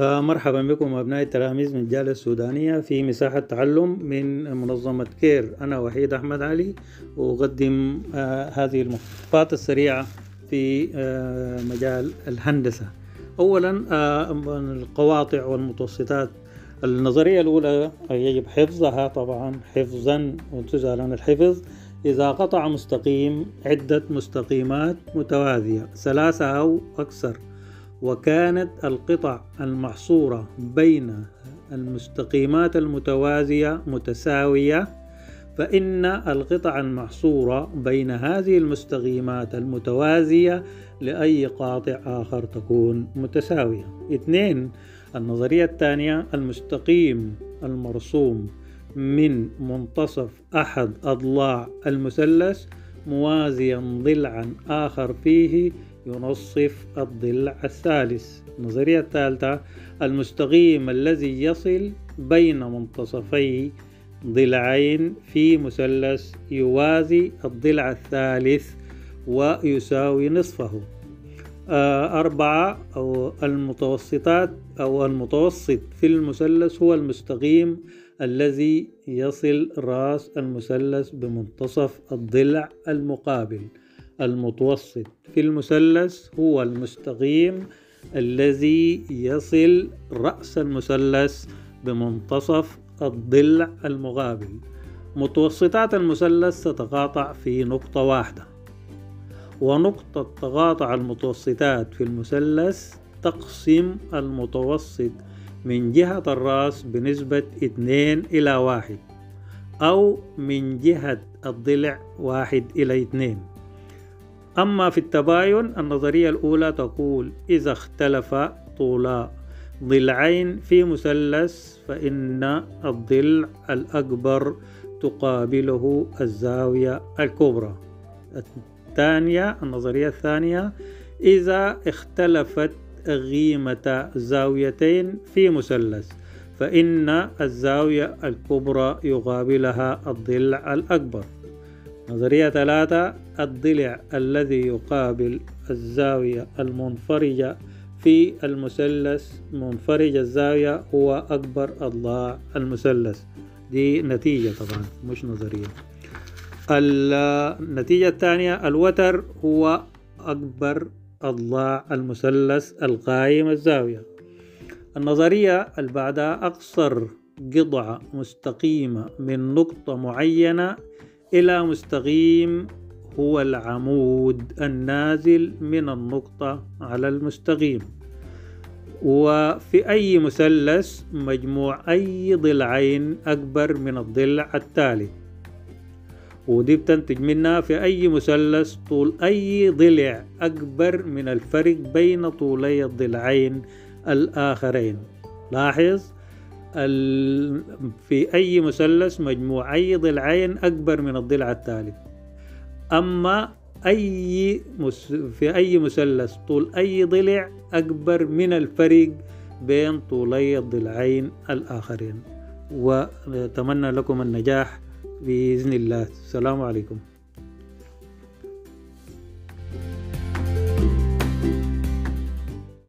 مرحبا بكم أبناء التلاميذ من الجالية السودانية في مساحة تعلم من منظمة كير. أنا وحيد أحمد علي وأقدم آه، هذه المخططات السريعة في آه، مجال الهندسة. أولا آه، القواطع والمتوسطات. النظرية الأولى يجب حفظها طبعا حفظا وتزال عن الحفظ. إذا قطع مستقيم عدة مستقيمات متوازية ثلاثة أو أكثر. وكانت القطع المحصورة بين المستقيمات المتوازية متساوية فإن القطع المحصورة بين هذه المستقيمات المتوازية لأي قاطع آخر تكون متساوية. اثنين النظرية الثانية المستقيم المرسوم من منتصف أحد أضلاع المثلث موازيا ضلعا آخر فيه ينصف الضلع الثالث. النظرية الثالثة المستقيم الذي يصل بين منتصفي ضلعين في مثلث يوازي الضلع الثالث ويساوي نصفه. آه، أربعة أو المتوسطات أو المتوسط في المثلث هو المستقيم الذي يصل رأس المثلث بمنتصف الضلع المقابل. المتوسط في المثلث هو المستقيم الذي يصل رأس المثلث بمنتصف الضلع المقابل. متوسطات المثلث تتقاطع في نقطة واحدة. ونقطة تقاطع المتوسطات في المثلث تقسم المتوسط من جهة الرأس بنسبة 2 إلى واحد أو من جهة الضلع واحد إلى اثنين. أما في التباين النظرية الأولى تقول إذا اختلف طولا ضلعين في مثلث فإن الضلع الأكبر تقابله الزاوية الكبرى. الثانية النظرية الثانية إذا اختلفت غيمة زاويتين في مثلث فإن الزاوية الكبرى يقابلها الضلع الأكبر. نظرية ثلاثة الضلع الذي يقابل الزاوية المنفرجة في المثلث. منفرج الزاوية هو أكبر أضلاع المثلث. دي نتيجة طبعا مش نظرية. النتيجة الثانية الوتر هو أكبر أضلاع المثلث القائم الزاوية. النظرية اللي بعدها أقصر قطعة مستقيمة من نقطة معينة إلى مستقيم هو العمود النازل من النقطة على المستقيم. وفي أي مثلث مجموع أي ضلعين أكبر من الضلع الثالث ودي بتنتج منها في أي مثلث طول أي ضلع أكبر من الفرق بين طولي الضلعين الآخرين. لاحظ؟ في أي مثلث مجموع أي ضلعين أكبر من الضلع الثالث أما أي. في أي مثلث طول أي ضلع أكبر من الفرق بين طولي الضلعين الآخرين. ونتمنى لكم النجاح بإذن الله. السلام عليكم.